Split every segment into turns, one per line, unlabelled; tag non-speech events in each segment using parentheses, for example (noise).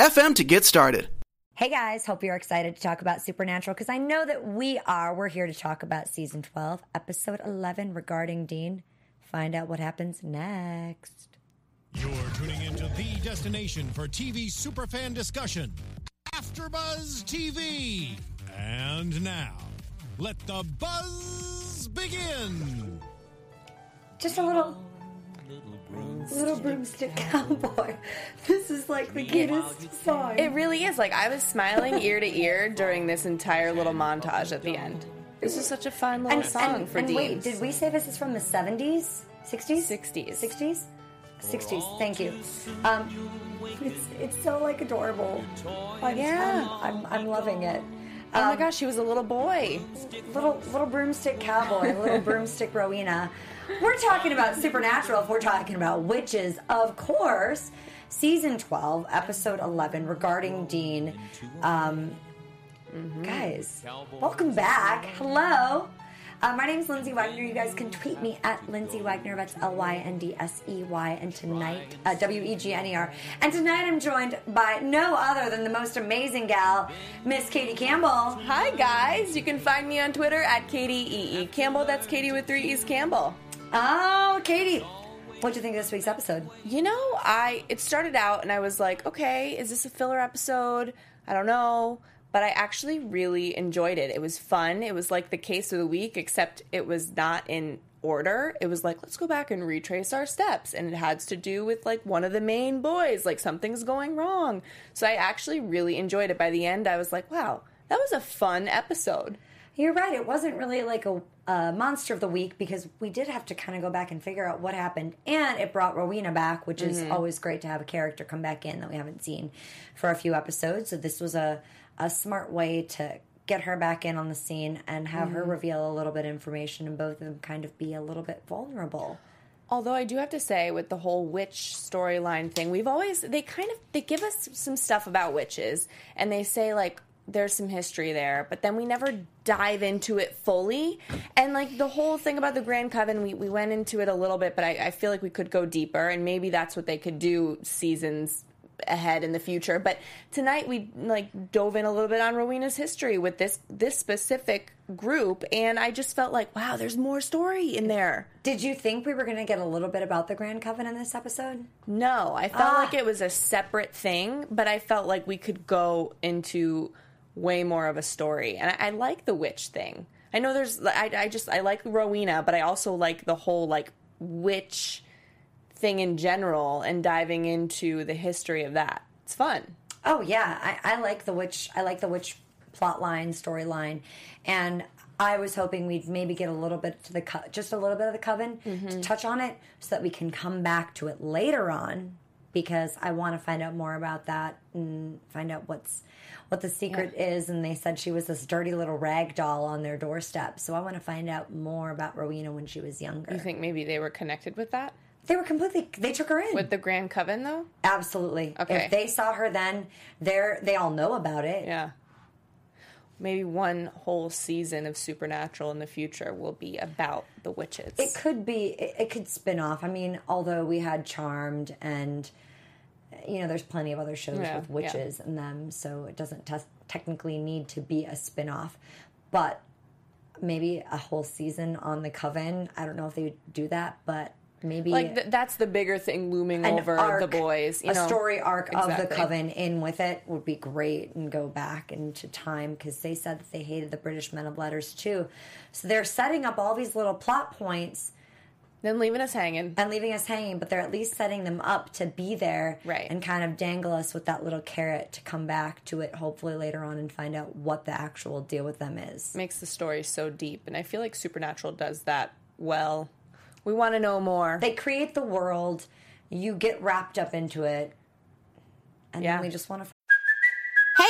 FM to get started.
Hey guys, hope you're excited to talk about Supernatural because I know that we are. We're here to talk about season 12, episode 11 regarding Dean. Find out what happens next.
You're tuning into the destination for TV superfan discussion, AfterBuzz TV. And now, let the buzz begin.
Just a little Little broomstick cowboy. (laughs) This is like the cutest song.
It really is. Like I was smiling ear to ear during this entire little montage at the end. This is such a fun little song
and,
for
and
Dean.
wait, did we say this is from the 70s? 60s?
60s.
60s? 60s. Thank you. Um, it's it's so like adorable. Like,
Yeah.
I'm, I'm, I'm loving it.
oh my
Um,
gosh, he was a little boy.
little little broomstick cowboy, (laughs) little broomstick Rowena. We're talking about supernatural. If we're talking about witches, of course. Season twelve, episode eleven, regarding Dean. Um, Guys, welcome back. Hello. Uh, my name is Lyndsey Wegner. You guys can tweet me at Lyndsey Wegner. That's L Y N D S E Y. And tonight, uh, W E G N E R. And tonight I'm joined by no other than the most amazing gal, Miss Katie Campbell.
Hi guys, you can find me on Twitter at Katie E E Campbell. That's Katie with three E's Campbell.
Oh, Katie. What'd you think of this week's episode?
You know, I it started out and I was like, okay, is this a filler episode? I don't know. But I actually really enjoyed it. It was fun. It was like the case of the week, except it was not in order. It was like, let's go back and retrace our steps. And it has to do with like one of the main boys, like something's going wrong. So I actually really enjoyed it. By the end, I was like, wow, that was a fun episode.
You're right. It wasn't really like a, a monster of the week because we did have to kind of go back and figure out what happened. And it brought Rowena back, which is mm-hmm. always great to have a character come back in that we haven't seen for a few episodes. So this was a, a smart way to get her back in on the scene and have her mm-hmm. reveal a little bit of information and both of them kind of be a little bit vulnerable.
Although I do have to say, with the whole witch storyline thing, we've always they kind of they give us some stuff about witches, and they say like there's some history there, but then we never dive into it fully. And like the whole thing about the Grand Coven, we, we went into it a little bit, but I, I feel like we could go deeper, and maybe that's what they could do seasons ahead in the future. But tonight we like dove in a little bit on Rowena's history with this this specific group, and I just felt like, wow, there's more story in there.
Did you think we were going to get a little bit about the Grand Coven in this episode?
No, I felt
Ah.
like it was a separate thing, but I felt like we could go into way more of a story. And I, I like the witch thing. I know there's, I, I just, I like Rowena, but I also like the whole like witch thing in general and diving into the history of that. It's fun.
Oh yeah, I, I like the witch. I like the witch plot line, storyline, and I was hoping we'd maybe get a little bit to the co- just a little bit of the coven to mm-hmm. touch on it, so that we can come back to it later on. Because I want to find out more about that and find out what's what the secret is. And they said she was this dirty little rag doll on their doorstep. So I want to find out more about Rowena when she was younger.
You think maybe they were connected with that?
they were completely. They took her in.
With the Grand Coven though?
Absolutely.
Okay.
If they saw her then, they're they all know about it.
Yeah. Maybe one whole season of Supernatural in the future will be about the witches.
It could be. It, it could spin off. I mean, although we had Charmed, and you know, there's plenty of other shows
Yeah,
with witches in them, so it doesn't tes- technically need to be a spin off. But maybe a whole season on the Coven. I don't know if they would do that, but maybe
like th- that's the bigger thing looming over
arc,
the boys. You
a
know?
story arc of the coven in with it would be great and go back into time because they said that they hated the British Men of Letters too. So they're setting up all these little plot points
Then leaving us hanging.
and leaving us hanging, but they're at least setting them up to be there
Right.
and kind of dangle us with that little carrot to come back to it hopefully later on and find out what the actual deal with them is.
Makes the story so deep, and I feel like Supernatural does that well. We want to know more.
They create the world, you get wrapped up into it, and
Yeah.
then we just want to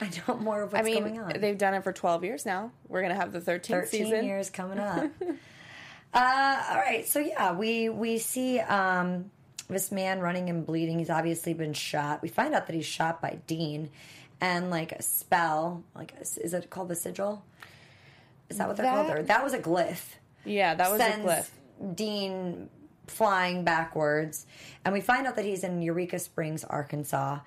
I know more of what's
I mean,
going on.
they've done it for 12 years now. We're going to have the 13th
13
season.
years coming up. (laughs) uh, all right, so yeah, we we see um, this man running and bleeding. He's obviously been shot. We find out that he's shot by Dean, and like a spell, like is it called the sigil? Is that what they're called?
That-
Or that was a glyph.
Yeah, that was a glyph.
Dean flying backwards, and we find out that he's in Eureka Springs, Arkansas,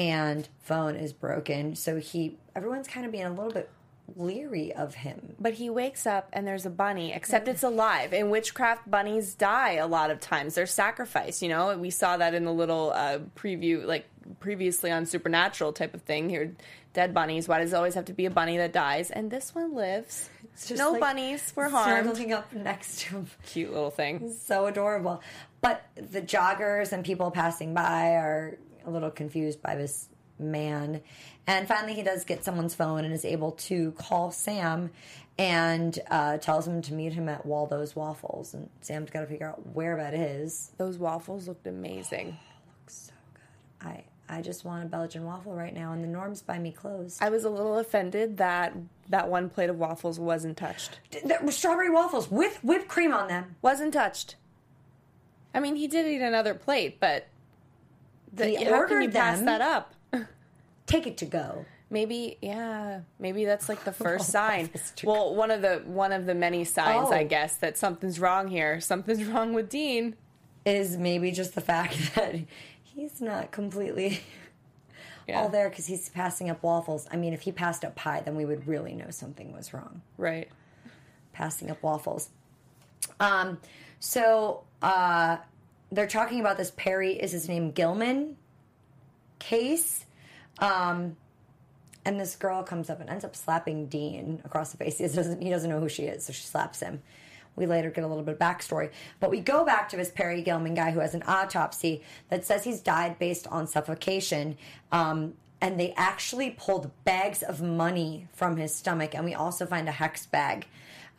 and phone is broken. So he, everyone's kind of being a little bit leery of him.
But he wakes up and there's a bunny, except it's alive. In witchcraft, bunnies die a lot of times. They're sacrificed, you know? We saw that in the little uh, preview, like previously on Supernatural type of thing. Here, dead bunnies. Why does it always have to be a bunny that dies? And this one lives.
just
No
like
bunnies were harmed.
Snuggling up next to him.
Cute little thing.
So adorable. But the joggers and people passing by are a little confused by this man. And finally, he does get someone's phone and is able to call Sam and uh, tells him to meet him at Waldo's Waffles. And Sam's got to figure out where that is.
Those waffles looked amazing. (sighs)
Looks So good. I, I just want a Belgian waffle right now, and the norms buy me clothes.
I was a little offended that that one plate of waffles wasn't touched.
Strawberry waffles with whipped cream on them.
Wasn't touched. I mean, he did eat another plate, but the,
He
how can you pass
them.
that up? (laughs)
Take it to go.
Maybe, yeah, maybe that's like the (laughs) first sign. Well, one of the one of the many signs,
Oh.
I guess, that something's wrong here. Something's (laughs) wrong with Dean.
Is maybe just the fact that he's not completely
Yeah,
all there because he's passing up waffles. I mean, if he passed up pie, then we would really know something was wrong.
right.
Passing up waffles. Um, so uh, they're talking about this Perry is his name Gilman case. Um, and this girl comes up and ends up slapping Dean across the face. He doesn't, he doesn't know who she is, so she slaps him. We later get a little bit of backstory. But we go back to this Perry Gilman guy who has an autopsy that says he's died based on suffocation. Um, and they actually pulled bags of money from his stomach. And we also find a hex bag.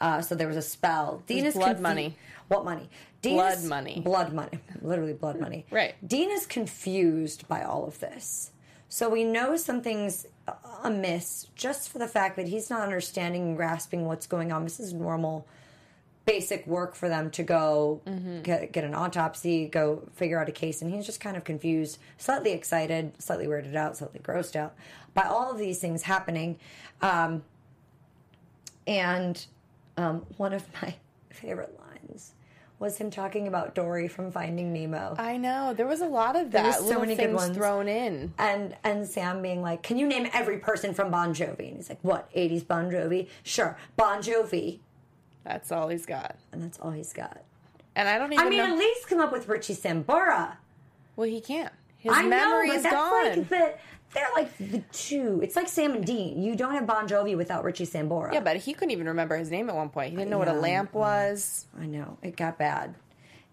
Uh, so there was a spell. Dean is
blood
confu-
money.
What money? Dean
Blood
is-
money.
Blood money. (laughs) Literally blood money. (laughs)
Right.
Dean is confused by all of this. So we know something's amiss just for the fact that he's not understanding and grasping what's going on. This is normal, basic work for them to go get, get an autopsy, go figure out a case. And he's just kind of confused, slightly excited, slightly weirded out, slightly grossed out by all of these things happening. Um, and um, one of my (laughs) favorite lines was him talking about Dory from Finding Nemo.
I know there was a lot of that.
so many good ones.
thrown in.
and and Sam being like, "Can you name every person from Bon Jovi?" And he's like, "What? 80s Bon Jovi? Sure, Bon Jovi."
That's all he's got.
And that's all he's got.
And I don't even
I mean,
know.
at least come up with Richie Sambora.
well, he can't. His
I know,
memory
but
is
that's
gone.
like the they're like the two. It's like Sam and Dean. You don't have Bon Jovi without Richie Sambora.
yeah, but he couldn't even remember his name at one point. He didn't know what a lamp was.
I know it got bad.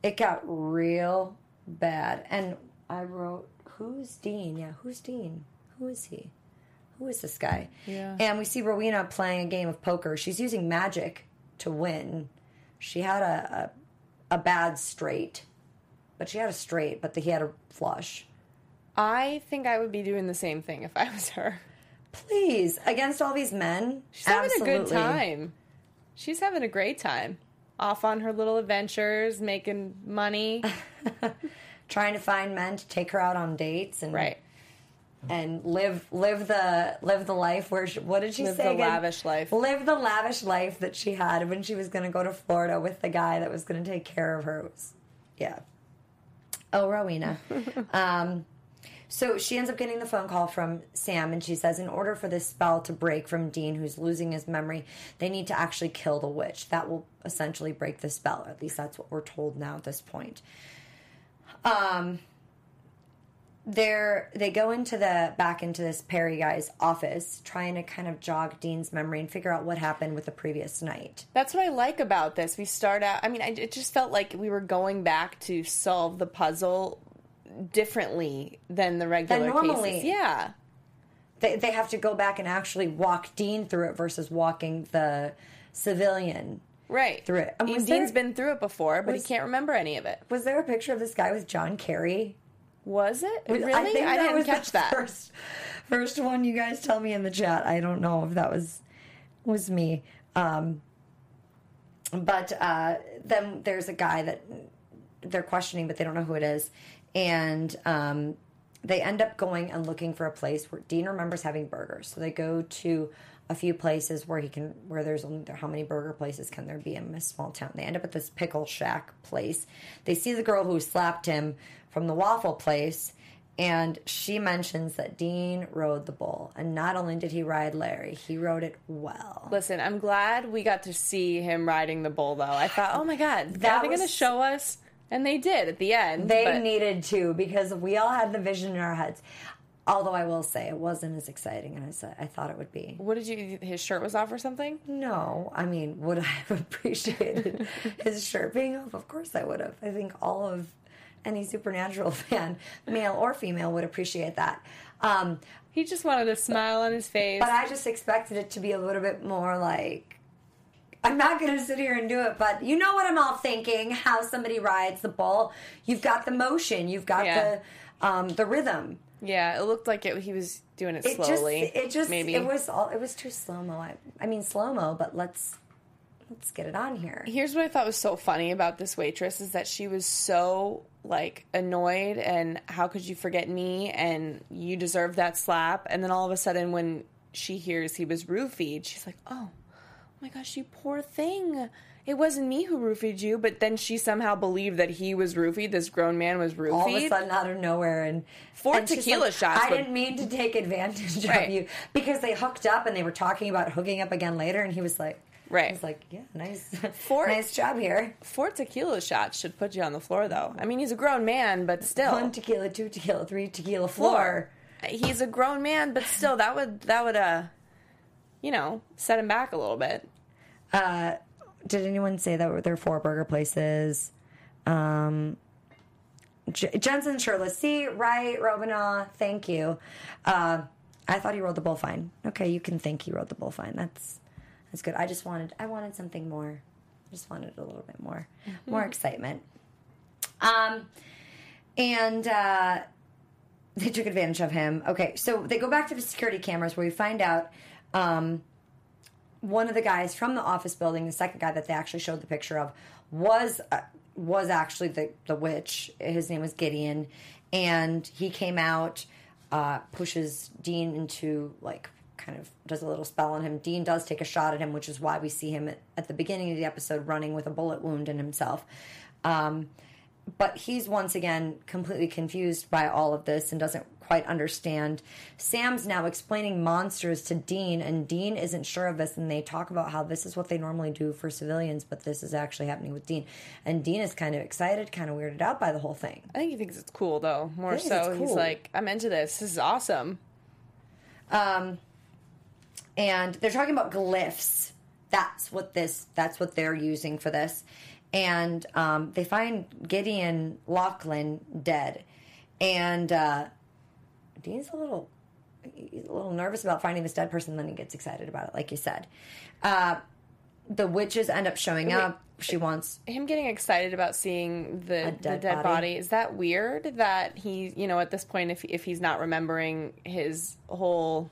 It got real bad. And I wrote, "Who's Dean? Yeah, who's Dean? Who is he? Who is this guy?"
Yeah.
And we see Rowena playing a game of poker. She's using magic to win. She had a a, a bad straight, but she had a straight, but he had a flush.
I think I would be doing the same thing if I was her.
Please, against all these men,
She's having a good time. She's having a great time. Off on her little adventures, making money. (laughs)
Trying to find men to take her out on dates and
right.
and live live the live the life where she, what did she
Live
say
the
again?
lavish life.
live the lavish life that she had when she was going to go to Florida with the guy that was going to take care of her It was, yeah oh Rowena (laughs) um, so she ends up getting the phone call from Sam and she says in order for this spell to break from Dean who's losing his memory they need to actually kill the witch that will essentially break the spell at least that's what we're told now at this point um they're they go into the back into this Perry guy's office, trying to kind of jog Dean's memory and figure out what happened with the previous night.
That's what I like about this. We start out. I mean, I, it just felt like we were going back to solve the puzzle differently than the regular
Than normally.
cases. Yeah,
They they have to go back and actually walk Dean through it versus walking the civilian.
right.
Through it. And
Dean's
there-
been through it before, but
was-
he can't remember any of it.
Was there a picture of this guy with John Kerry?
Was it
Was-
really? I,
that
didn't catch that.
First, first one you guys tell me in the chat. I don't know if that was was me. Um, but uh, then there's a guy that they're questioning, but they don't know who it is, and um, they end up going and looking for a place where Dean remembers having burgers. So they go to a few places where he can, where there's only how many burger places can there be in this small town? They end up at this pickle shack place. They see the girl who slapped him from the waffle place. And she mentions that Dean rode the bull. And not only did he ride Larry, he rode it well.
Listen, I'm glad we got to see him riding the bull, though. I thought, oh my god,
That
are they going to show us? And they did at the end.
They
but-
needed to because we all had the vision in our heads. Although I will say it wasn't as exciting as I thought it would be.
What did you? His shirt was off or something?
No, I mean, would I have (laughs) appreciated his shirt being off? Of course I would have. I think all of any supernatural (laughs) fan, male or female, would appreciate that. Um,
He just wanted a smile on his face.
but I just expected it to be a little bit more like. I'm not going to sit here and do it, but you know what I'm all thinking? How somebody rides the bull. You've got the motion. You've got
Yeah.
the um, the rhythm.
yeah, it looked like it, he was doing it
It
slowly.
just it just
maybe
it was all it was too slow mo. I, I mean slow mo, but let's let's get it on here.
Here's what I thought was so funny about this waitress is that she was so like annoyed and how could you forget me and you deserve that slap and then all of a sudden when she hears he was roofied she's like oh my gosh you poor thing. It wasn't me who roofied you but then she somehow believed that he was roofied this grown man was roofied
all of a sudden out of nowhere and
Four
and
tequila
like,
shots
I didn't mean to take advantage
Right.
of you because they hooked up and they were talking about hooking up again later and he was like
Right.
He's like yeah nice
Four- (laughs)
nice job here.
Four tequila shots should put you on the floor though. I mean he's a grown man but still.
One tequila two tequila three tequila floor
he's a grown man but still that would that would uh you know set him back a little bit
did anyone say that there are four burger places um J- Jensen shirtless. See, right, Robina. Thank you. Uh, I thought he rode the bull fine. Okay, you can think he rode the bull fine. That's that's good. I just wanted I wanted something more. I just wanted a little bit more more excitement. Um, and uh, they took advantage of him. Okay, so they go back to the security cameras where we find out um, one of the guys from the office building, the second guy that they actually showed the picture of, was uh, was actually the the witch. His name was Gideon, and he came out, uh, pushes Dean into like kind of does a little spell on him. Dean does take a shot at him, which is why we see him at, at the beginning of the episode running with a bullet wound in himself. Um, but he's once again completely confused by all of this and doesn't quite understand. Sam's now explaining monsters to Dean, and Dean isn't sure of this. And they talk about how this is what they normally do for civilians, but this is actually happening with Dean. And Dean is kind of excited, kind of weirded out by the whole thing.
I think he thinks it's cool though. More so,
it's
he's like, "I'm into this. This is awesome."
Um, and they're talking about glyphs. That's what this. That's what they're using for this. And um, they find Gideon Lachlan dead, and uh, Dean's a little, he's a little nervous about finding this dead person. Then he gets excited about it, like you said. Uh, the witches end up showing up. She wants
Him getting excited about seeing the
A
the
dead
dead
body.
body. is that weird? That he, you know, at this point, if if he's not remembering his whole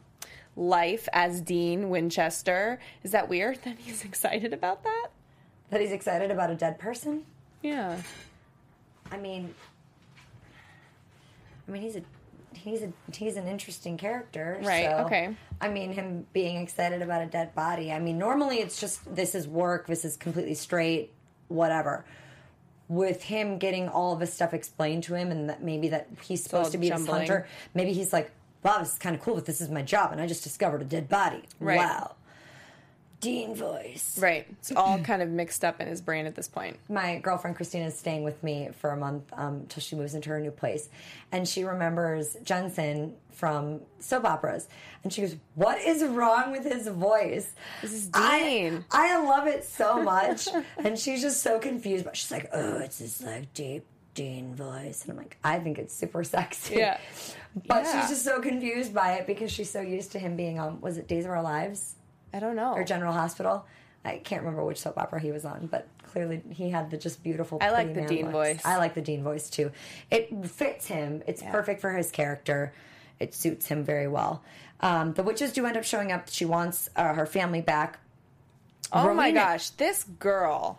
life as Dean Winchester, is that weird (laughs) that he's excited about that?
That he's excited about a dead person.
Yeah.
I mean, I mean, he's a he's a he's an interesting character,
Right,
so,
okay.
I mean, him being excited about a dead body. I mean, normally it's just this is work. This is completely straight, whatever. With him getting all of this stuff explained to him, and that maybe that he's supposed to be this
jumbling.
hunter. Maybe he's like, "Wow, this is kind of cool, but this is my job, and I just discovered a dead body."
Right.
Wow. Dean voice.
Right. It's all kind of mixed up in his brain at this point.
my girlfriend Christina is staying with me for a month um, till she moves into her new place, and she remembers Jensen from soap operas, and she goes, "What is wrong with his voice?"
This is
I,
Dean.
I love it so much, (laughs) and she's just so confused. But she's like, "Oh, it's this like deep Dean voice," and I'm like, "I think it's super sexy."
Yeah.
But
Yeah.
she's just so confused by it because she's so used to him being on. Was it Days of Our Lives?
I don't know.
or General Hospital. I can't remember which soap opera he was on, but clearly he had the just beautiful.
I like the Dean
looks.
voice.
I like the Dean voice too. It fits him. It's perfect for his character. It suits him very well. Um, the witches do end up showing up. She wants uh, her family back.
oh my gosh, this girl,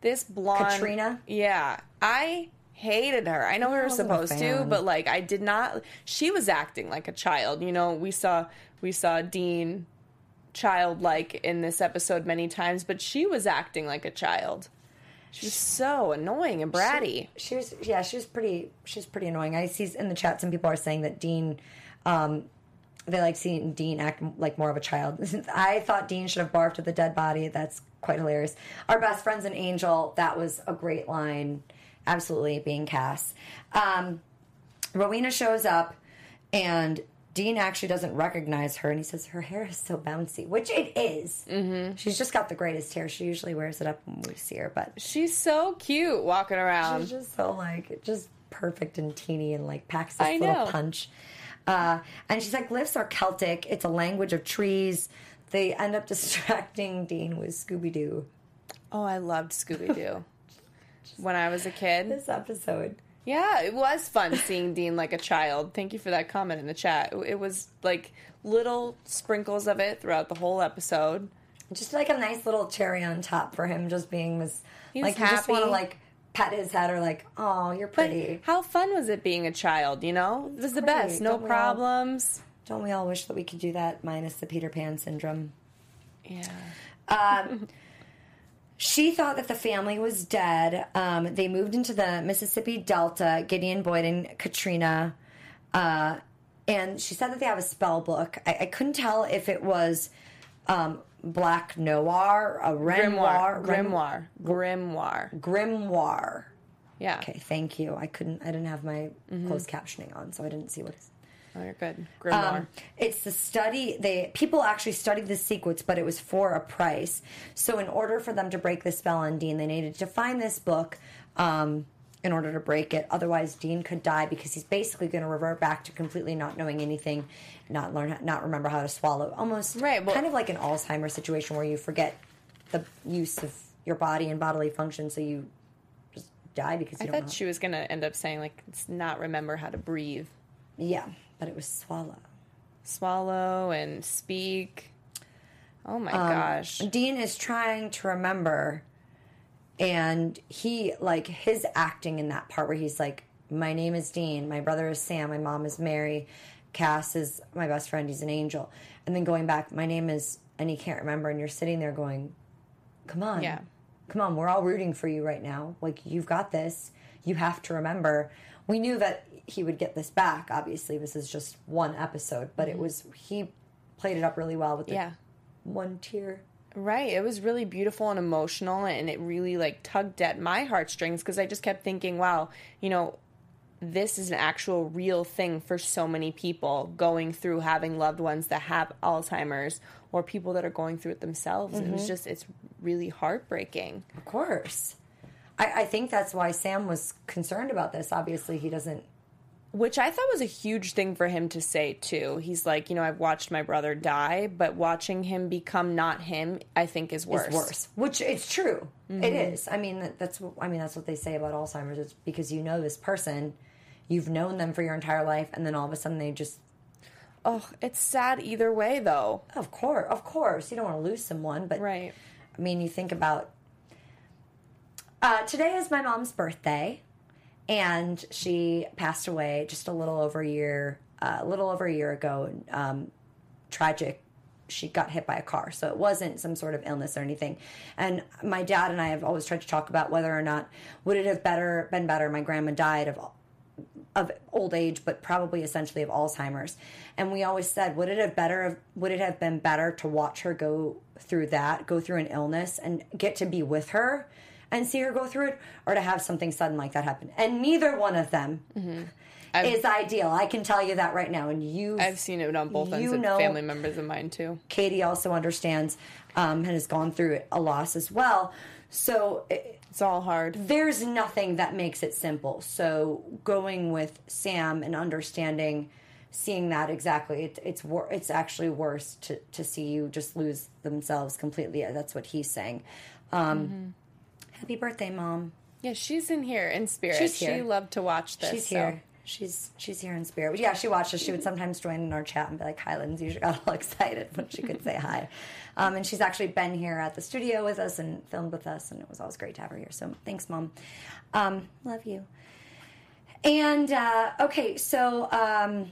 this blonde
Katrina?
Yeah, I hated her. I know we were supposed to, but like I did not. She was acting like a child. You know, we saw we saw Dean childlike in this episode many times, but she was acting like a child. She's so annoying and bratty.
She was yeah, she was pretty she was pretty annoying. I see in the chat some people are saying that Dean um they like seeing Dean act like more of a child. (laughs) I thought Dean should have barfed at the dead body. That's quite hilarious. Our best friends an angel. That was a great line. Absolutely being Cass. Um, Rowena shows up and Dean actually doesn't recognize her and he says her hair is so bouncy, which it is. Mm-hmm. She's just got the greatest hair. She usually wears it up when we see her, but
She's so cute walking around.
She's just so like just perfect and teeny and like packs this
I
little
know.
punch. Uh, and she's like, glyphs are Celtic. It's a language of trees. They end up (laughs) distracting Dean with Scooby Doo.
Oh, I loved Scooby Doo (laughs) when I was a kid.
This episode.
Yeah, it was fun seeing (laughs) Dean like a child. Thank you for that comment in the chat. It was like little sprinkles of it throughout the whole episode.
Just like a nice little cherry on top for him, just being this.
He
like you just want to like pet his head or like, oh, you're
But
pretty.
how fun was it being a child, you know? It was the
great.
best. No
Don't we all-
problems.
Don't we all wish that we could do that minus the Peter Pan syndrome?
Yeah.
Um, (laughs) She thought that the family was dead. Um, they moved into the Mississippi Delta, Gideon, Boyd, and Katrina. Uh, and she said that they have a spell book. I, I couldn't tell if it was um, Black Noir, a
Grimoire.
Renoir, Rem-
Grimoire. Grimoire.
Grimoire.
Yeah.
Okay, thank you. I couldn't. I didn't have my
Mm-hmm.
closed captioning on, so I didn't see what.
Oh, you're good. Grimoire.
um, it's the study. They people actually studied the sequence, but it was for a price. So in order for them to break the spell on Dean, they needed to find this book um, in order to break it. Otherwise, Dean could die because he's basically going to revert back to completely not knowing anything, not learn, not remember how to swallow. Almost
Right, well-
kind of like an Alzheimer's situation where you forget the use of your body and bodily function, so you just die because you
I
don't know.
thought she was going to end up saying, like, it's not remember how to breathe,
yeah, but it was swallow.
swallow, and speak. Oh
Um,
my gosh.
Dean is trying to remember, and he like his acting in that part where he's like, "My name is Dean. My brother is Sam. My mom is Mary. Cass is my best friend. He's an angel." And then going back, "My name is," and he can't remember, and you're sitting there going, "Come on,
Yeah.
come on. We're all rooting for you right now. Like you've got this. You have to remember." We knew that he would get this back. Obviously, this is just one episode, but it mm-hmm. was he played it up really well with the
Yeah.
one tear.
Right. It was really beautiful and emotional, and it really like tugged at my heartstrings because I just kept thinking, wow, you know, this is an actual real thing for so many people going through having loved ones that have Alzheimer's or people that are going through it themselves. It was mm-hmm. just, it's really heartbreaking.
Of course. I, I think that's why Sam was concerned about this. Obviously, he doesn't.
Which I thought was a huge thing for him to say too. He's like, you know, I've watched my brother die, but watching him become not him, I think is worse.
It's worse, which it's true. It is. I mean, that's. what- I mean, that's what they say about Alzheimer's. It's because you know this person, you've known them for your entire life, and then all of a sudden they just.
Oh, it's sad either way though.
Of course, of course, you don't want to lose someone, but
Right.
I mean, you think about. Uh, today is my mom's birthday, and she passed away just a little over a year, uh, a little over a year ago. Um, tragic. She got hit by a car, so it wasn't some sort of illness or anything. And my dad and I have always tried to talk about whether or not would it have better been better. My grandma died of of old age, but probably essentially of Alzheimer's. And we always said, would it have better would it have been better to watch her go through that, go through an illness, and get to be with her and see her go through it, or to have something sudden like that happen? And neither one of them is ideal. I can tell you that right now. And you,
I've seen it on both ends
know-
family members of mine too.
Katie also understands um, and has gone through a loss as well. So it,
It's all hard.
there's nothing that makes it simple. So going with Sam and understanding, seeing that exactly, it, it's wor- it's actually worse to to see you just lose themselves completely. That's what he's saying. Um, Happy birthday, mom!
Yeah, she's in here in spirit.
She's here.
She loved to watch this.
She's
so-
here. She's she's here in spirit. But yeah, she watched us. She would sometimes join in our chat and be like, "Hi, Lyndsey." She got all (laughs) excited when she could say hi. Um, and she's actually been here at the studio with us and filmed with us, and it was always great to have her here. So thanks, mom. Um, love you. And uh, okay, so um,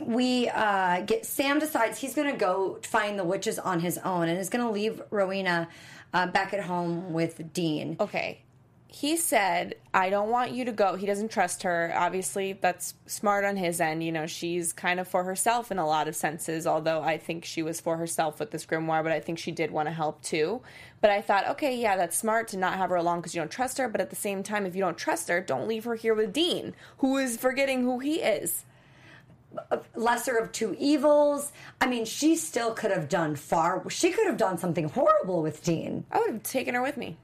we uh, get Sam decides he's going to go find the witches on his own, and is going to leave Rowena uh, back at home with Dean.
Okay. He said, I don't want you to go. He doesn't trust her. Obviously, that's smart on his end. You know, she's kind of for herself in a lot of senses, although I think she was for herself with this grimoire, but I think she did want to help too. But I thought, okay, yeah, that's smart to not have her along because you don't trust her. But at the same time, if you don't trust her, don't leave her here with Dean, who is forgetting who he is.
Lesser of two evils. I mean, she still could have done far. She could have done something horrible with Dean,
I would have taken her with me.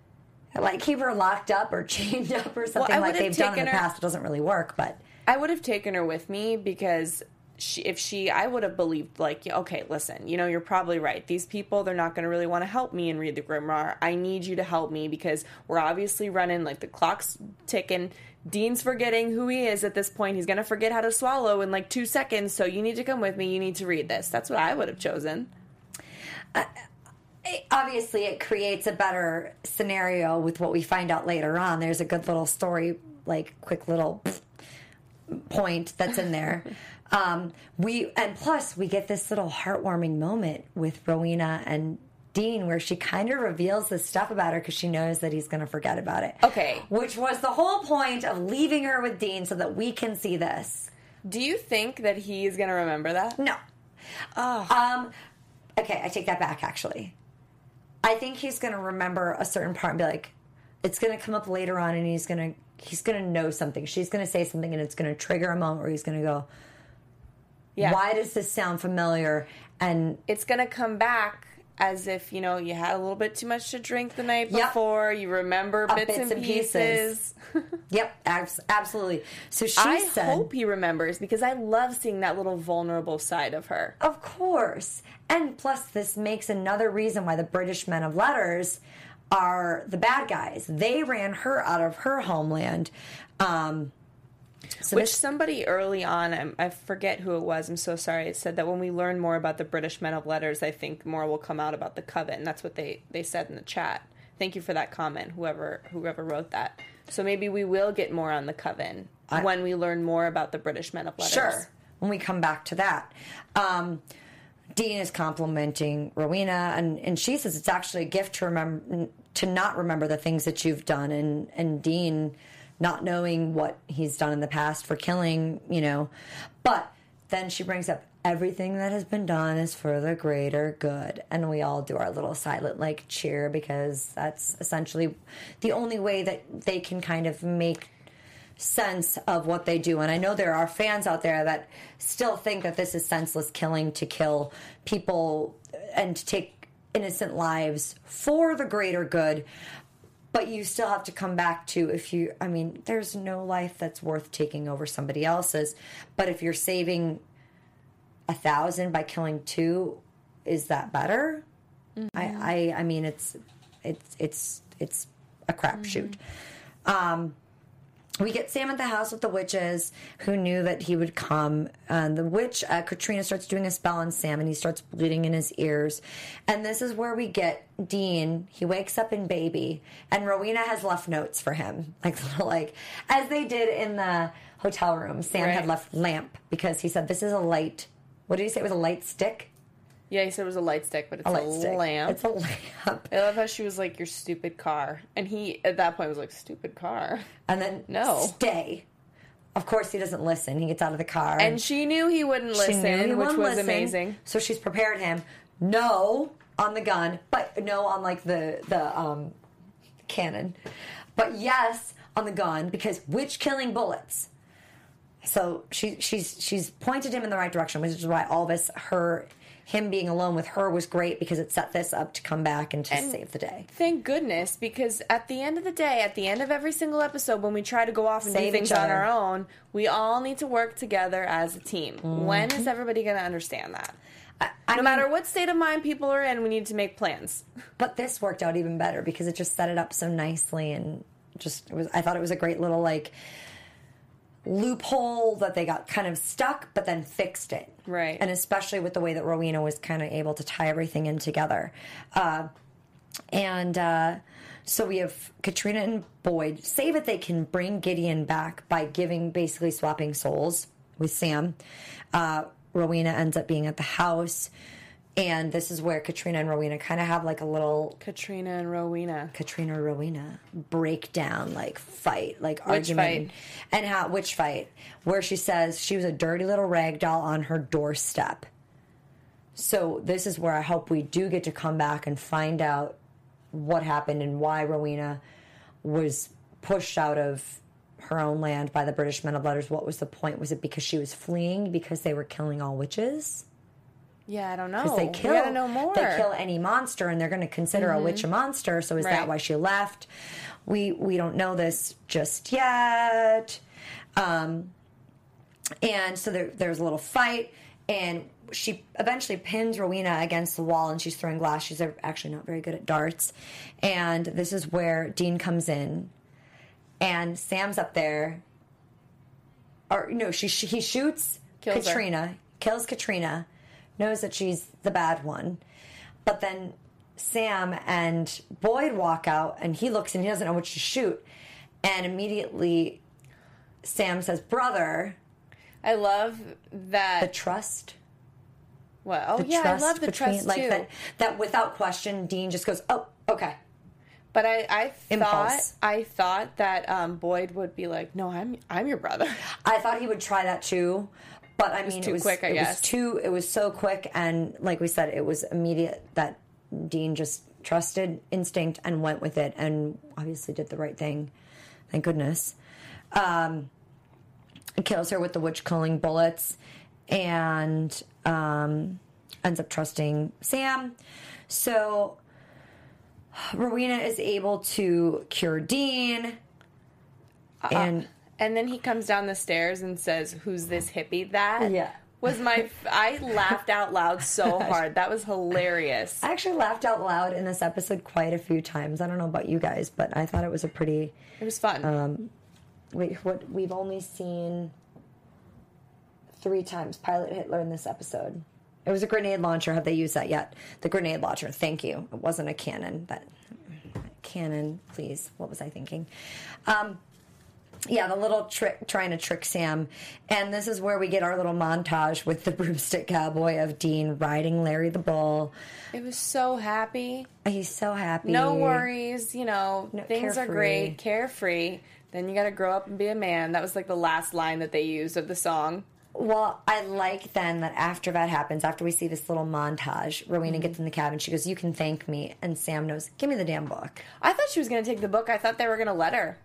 like keep her locked up or (laughs) chained up or something
I
like they've done in the
her-
past. It doesn't really work, but
I would have taken her with me because she, if she, I would have believed, like, okay, listen, you know, you're probably right. These people, they're not going to really want to help me and read the grimoire. I need you to help me because we're obviously running, like, the clock's ticking. Dean's forgetting who he is at this point. He's going to forget how to swallow in like two seconds. So you need to come with me. You need to read this. That's what I would have chosen.
Uh, it- obviously it creates a better scenario with what we find out later on. There's a good little story, like quick little point that's in there. (laughs) Um, we and plus we get this little heartwarming moment with Rowena and Dean where she kind of reveals this stuff about her because she knows that he's going to forget about it.
Okay.
which was the whole point of leaving her with Dean so that we can see this.
Do you think that he's going to remember that?
No. Oh. Um. Okay, I take that back. Actually, I think he's going to remember a certain part and be like, it's going to come up later on, and he's going to he's going to know something. She's going to say something, and it's going to trigger a moment where he's going to go,
Yeah.
"Why does this sound familiar?" And
it's gonna come back as if you know you had a little bit too much to drink the night
Yep.
before. You remember bits,
bits
and
and
pieces. (laughs)
yep, abs- absolutely. So she
I
said,
hope he remembers because I love seeing that little vulnerable side of her.
Of course. And plus, this makes another reason why the British men of letters are the bad guys. They ran her out of her homeland. Um, so
Which somebody early on, I, I forget who it was. I'm so sorry. It said that when we learn more about the British men of letters, I think more will come out about the coven. That's what they they said in the chat. Thank you for that comment, whoever whoever wrote that. So maybe we will get more on the coven when we learn more about the British men of letters.
sure, when we come back to that. Um, Dean is complimenting Rowena, and, and she says it's actually a gift to remember to not remember the things that you've done, and and Dean not knowing what he's done in the past for killing, you know, but then she brings up everything that has been done is for the greater good, and we all do our little silent like cheer because that's essentially the only way that they can kind of make sense of what they do. And I know there are fans out there that still think that this is senseless killing to kill people and to take innocent lives for the greater good. But you still have to come back to if you, I mean, there's no life that's worth taking over somebody else's. But if you're saving a thousand by killing two, is that better? I, I, I mean, it's, it's, it's, it's a crapshoot. Um, we get Sam at the house with the witches who knew that he would come. And the witch, uh, Katrina, starts doing a spell on Sam and he starts bleeding in his ears. And this is where we get Dean. He wakes up in baby and Rowena has left notes for him. (laughs) Like, (laughs) like as they did in the hotel room. Sam had left lamp because he said, This is a light. What did he say? It was a light stick?
Yeah, he said it was a light stick, but it's
A
a, lamp.
It's a lamp.
I love how she was like, "Your stupid car," and he at that point was like, "Stupid car."
And then
No.
stay. Of course, he doesn't listen. He gets out of the car.
And she knew he wouldn't listen,
he
which was
listen,
amazing.
So she's prepared him. No on the gun, but no on like the the um, cannon. But yes on the gun because witch killing bullets. So she she's she's pointed him in the right direction, which is why all this her him being alone with her was great because it set this up to come back and to
And-
save the day.
Thank goodness, because at the end of the day, at the end of every single episode, when we try to go off and
Save
do things on our own, we all need to work together as a team. When is mm-hmm. everybody going to understand that?
I, I
No
mean,
matter what state of mind people are in, we need to make plans. (laughs)
But this worked out even better because it just set it up so nicely and just it was I thought it was a great little like loophole that they got kind of stuck but then fixed it.
Right.
And especially with the way that Rowena was kind of able to tie everything in together. Uh, and uh, so we have Katrina and Boyd say that they can bring Gideon back by giving basically swapping souls with Sam. Uh, Rowena ends up being at the house. And this is where Katrina and Rowena kind of have like a little
Katrina and Rowena.
Katrina Rowena breakdown, like fight, like
Witch
argument,
fight.
and how witch fight, where she says she was a dirty little rag doll on her doorstep. So this is where I hope we do get to come back and find out what happened and why Rowena was pushed out of her own land by the British men of letters. What was the point? Was it because she was fleeing because they were killing all witches?
Yeah, I don't know.
Because they kill,
we gotta know more.
They kill any monster, and they're going to consider a witch a monster. So is that why she left? We we don't know this just yet. Um, and so there, there's a little fight, and she eventually pins Rowena against the wall, and she's throwing glass. She's actually not very good at darts, and this is where Dean comes in, and Sam's up there. Or no, she he shoots
Kills her.
Katrina, kills Katrina, knows that she's the bad one, but then Sam and Boyd walk out, and he looks and he doesn't know which to shoot, and immediately Sam says, "Brother."
I love that.
the trust.
well, oh yeah, I love the
between
trust
like
too.
that. That without question, Dean just goes, "Oh, okay."
But I, I thought, I thought that um, Boyd would be like, "No, I'm, I'm your brother."
I thought he would try that too, but I mean,
too
it was
quick, I
it
guess.
was too. It was so quick, and like we said, it was immediate that Dean just trusted instinct and went with it, and obviously did the right thing. Thank goodness. Um, kills her with the witch killing bullets, and um, ends up trusting Sam. So Rowena is able to cure Dean, and
And then he comes down the stairs and says, "Who's this hippie?" That
Yeah.
was my. I laughed out loud so (laughs) hard. That was hilarious.
I actually laughed out loud in this episode quite a few times. I don't know about you guys, but I thought it was a pretty.
It was fun.
Um, wait, what we've only seen three times Pilot Hitler in this episode. It was a grenade launcher. Have they used that yet? The grenade launcher. Thank you. It wasn't a cannon. That cannon, please. What was I thinking? Um, yeah, the little trick trying to trick Sam. And this is where we get our little montage with the (laughs) broomstick cowboy of Dean riding Larry the Bull.
it was so happy.
He's so happy.
No worries. You know,
No,
things are great, carefree. Then you got to grow up and be a man. That was like the last line that they used of the song.
Well, I like then that after that happens, after we see this little montage, Rowena
Mm-hmm.
gets in the cabin. She goes, "You can thank me," and Sam knows, "Give me the damn book."
I thought she was going to take the book. I thought they were going to let her.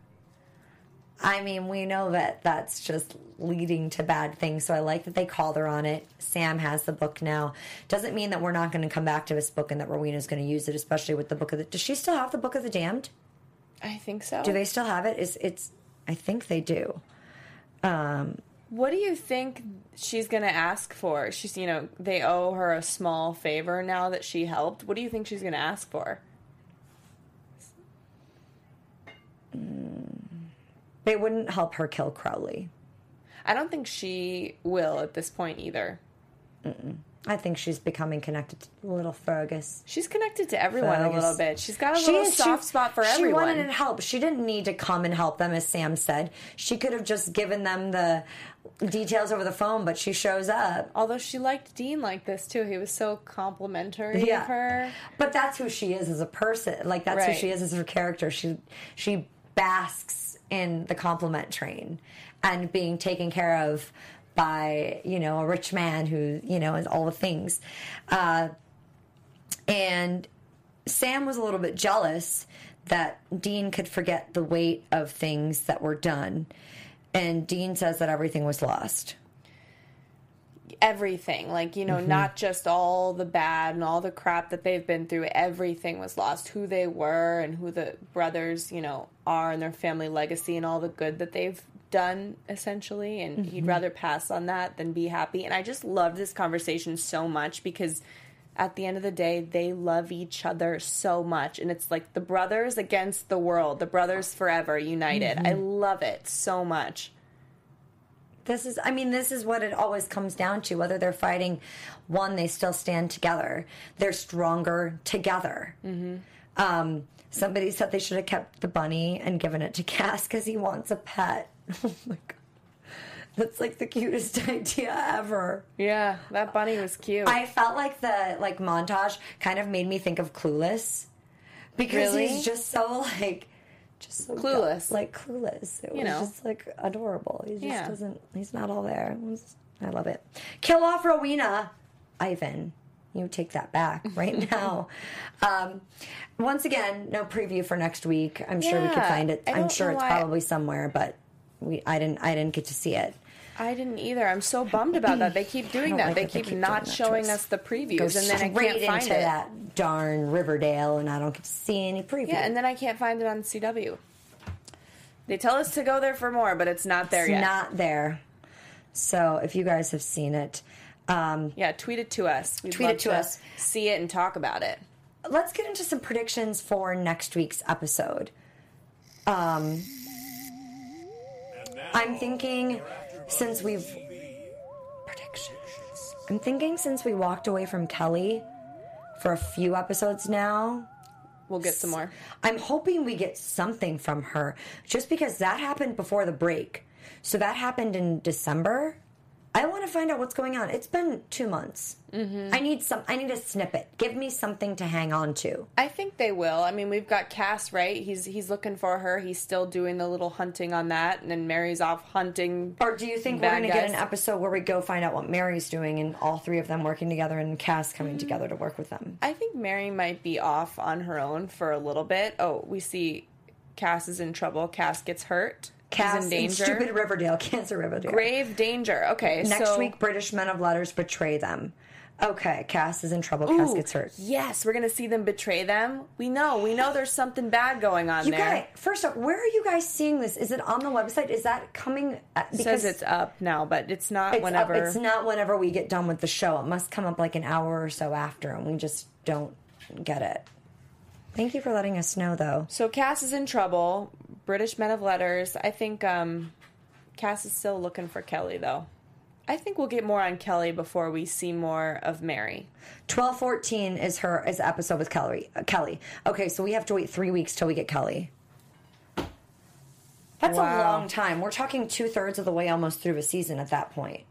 I mean, we know that that's just leading to bad things. So I like that they called her on it. Sam has the book now. Doesn't mean that we're not going to come back to this book and that Rowena's going to use it, especially with the book of the. Does she still have the book of the damned?
I think so.
Do they still have it? Is it's? I think they do. Um,
What do you think she's going to ask for? She's, you know, they owe her a small favor now that she helped. What do you think she's going to ask for?
They wouldn't help her kill Crowley.
I don't think she will at this point either.
I think she's becoming connected to little Fergus.
She's connected to everyone a little bit. She's got a
She
little soft
she-
spot for
She
everyone.
She wanted to help. She didn't need to come and help them, as Sam said. She could have just given them the details over the phone, but she shows up.
Although she liked Dean like this too. He was so complimentary
Yeah.
of her.
But that's who she is as a person. Like that's who she is as her character. She she basks in the compliment train. and being taken care of by you know a rich man who you know is all the things. Uh, and Sam was a little bit jealous that Dean could forget the weight of things that were done. And Dean says that everything was lost.
everything like you know
Mm-hmm.
not just all the bad and all the crap that they've been through everything was lost who they were and who the brothers you know are and their family legacy and all the good that they've done essentially and
Mm-hmm.
he'd rather pass on that than be happy and i just love this conversation so much because at the end of the day they love each other so much and it's like the brothers against the world the brothers forever united i
Mm-hmm.
love it so much
This is, I mean, this is what it always comes down to. Whether they're fighting one, they still stand together. They're stronger together. Mm-hmm. Um, somebody said they should have kept the bunny and given it to Cass because he wants a pet. (laughs) Oh my God. That's like the cutest (laughs) idea ever.
yeah that bunny was cute
I felt like the like montage kind of made me think of Clueless because
Really?
he's just so like just so
Clueless.
like clueless. It
You
was
know.
just like adorable. He just
Yeah.
doesn't. He's not all there. Was- I love it. Kill off Rowena, Ivan. You take that back (laughs) right now. Um, once again, no preview for next week. I'm sure we could find it. I'm sure it's probably somewhere, but we I didn't I didn't get to see it.
I didn't either. I'm so bummed about that. They keep doing that.
like
they
that they
keep
keep
not
doing that to
showing
us.
the previews,
Go
and then I can't find
into
it.
that darn Riverdale, and I don't get to see any preview.
Yeah, and then I can't find it on CW. They tell us to go there for more, but it's not there
it's
yet.
not there. So if you guys have seen it, um,
yeah, tweet it to us. We'd
Tweet it to us.
See it and talk about it.
let's get into some predictions for next week's episode. Um, I'm thinking since we've predictions. I'm thinking since we walked away from Kelly for a few episodes now,
We'll get some more.
I'm hoping we get something from her just because that happened before the break. So that happened in December. I want to find out what's going on. It's been two months. Mm-hmm. I need some. I need a snippet. Give me something to hang on to.
I think they will. I mean, we've got Cass, right? He's he's looking for her. He's still doing the little hunting on that, and then Mary's off hunting.
Or do you think we're going to get an episode where we go find out what Mary's doing and all three of them working together and Cass coming together to work with them?
I think Mary might be off on her own for a little bit. Oh, we see Cass is in trouble. Cass gets hurt.
Cass
in danger.
stupid Riverdale, (laughs) Cancer Riverdale.
Grave danger. Okay,
Next
so,
week, British men of letters betray them. Okay, Cass is in trouble. Cass gets hurt.
Yes, we're gonna see them betray them. We know, we know there's something bad going on
You
there.
guys, first off, where are you guys seeing this? Is it on the website? Is that coming? At,
It says it's up now, but it's not
it's up-
whenever.
it's not whenever we get done with the show. It must come up like an hour or so after, and we just don't get it. Thank you for letting us know, though.
So Cass is in trouble. British men of letters. I think um, Cass is still looking for Kelly, though. I think we'll get more on Kelly before we see more of Mary.
Twelve fourteen is her is the episode with Kelly. Uh, Kelly. Okay, so we have to wait three weeks till we get Kelly. That's a long time. We're talking two thirds of the way almost through a season at that point.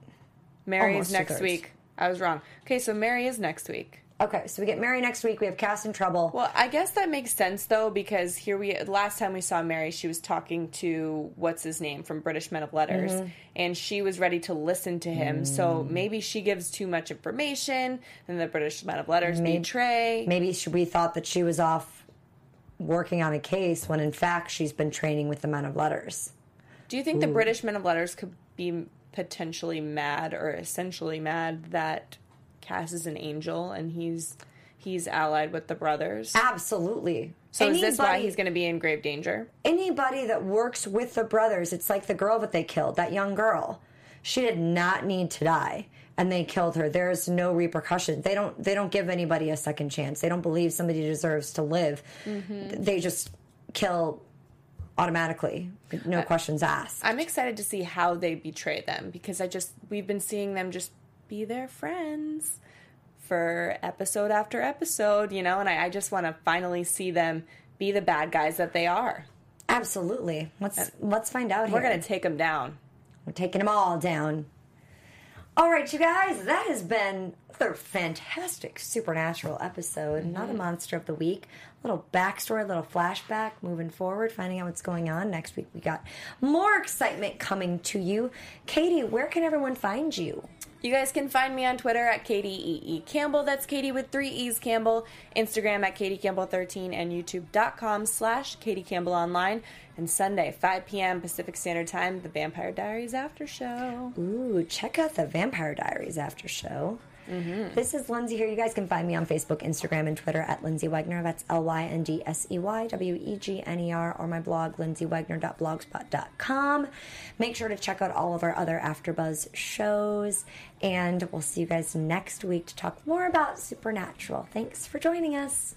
Mary
Almost
is next
two-thirds.
week. I was wrong. Okay, so Mary is next week.
Okay, so we get Mary next week. We have Cass in trouble.
Well, I guess that makes sense though because here we last time we saw Mary, she was talking to what's his name from British Men of Letters,
Mm-hmm.
and she was ready to listen to him.
Mm.
So maybe she gives too much information, and the British Men of Letters
Maybe-
betray.
Maybe she, we thought that she was off working on a case when in fact she's been training with the men of letters.
Do you think the British Men of Letters could be potentially mad or essentially mad that Cass is an angel and he's he's allied with the brothers?
Absolutely.
So is this why he's going to be in grave danger?
anybody that works with the brothers, it's like the girl that they killed, that young girl. She did not need to die and they killed her. There's no repercussion. They don't they don't give anybody a second chance. They don't believe somebody deserves to live. Mm-hmm. They just kill automatically. No questions asked.
I'm excited to see how they betray them because I just we've been seeing them just be their friends for episode after episode, you know, and I, I just want to finally see them be the bad guys that they are.
Absolutely. Let's let's find out
We're
here.
to take them down.
We're taking them all down. All right, you guys, that has been another fantastic supernatural episode. Mm-hmm. Not a monster of the week. A little backstory, a little flashback moving forward, finding out what's going on. Next week, we got more excitement coming to you. Katie, where can everyone find you?
You guys can find me on Twitter at Katie E. E. Campbell. That's Katie with three E's Campbell. Instagram at Katie Campbell13 and YouTube.com slash Katie Campbell Online. And Sunday, 5 p.m. Pacific Standard Time, the Vampire Diaries After Show.
Ooh, check out the Vampire Diaries after show. Mm-hmm. This is Lyndsey here. You guys can find me on Facebook, Instagram, and Twitter at Lyndsey Wegner. That's L Y N D S E Y W E G N E R, or my blog, lindsaywegner.blogspot.com. Make sure to check out all of our other AfterBuzz shows, and we'll see you guys next week to talk more about Supernatural. Thanks for joining us.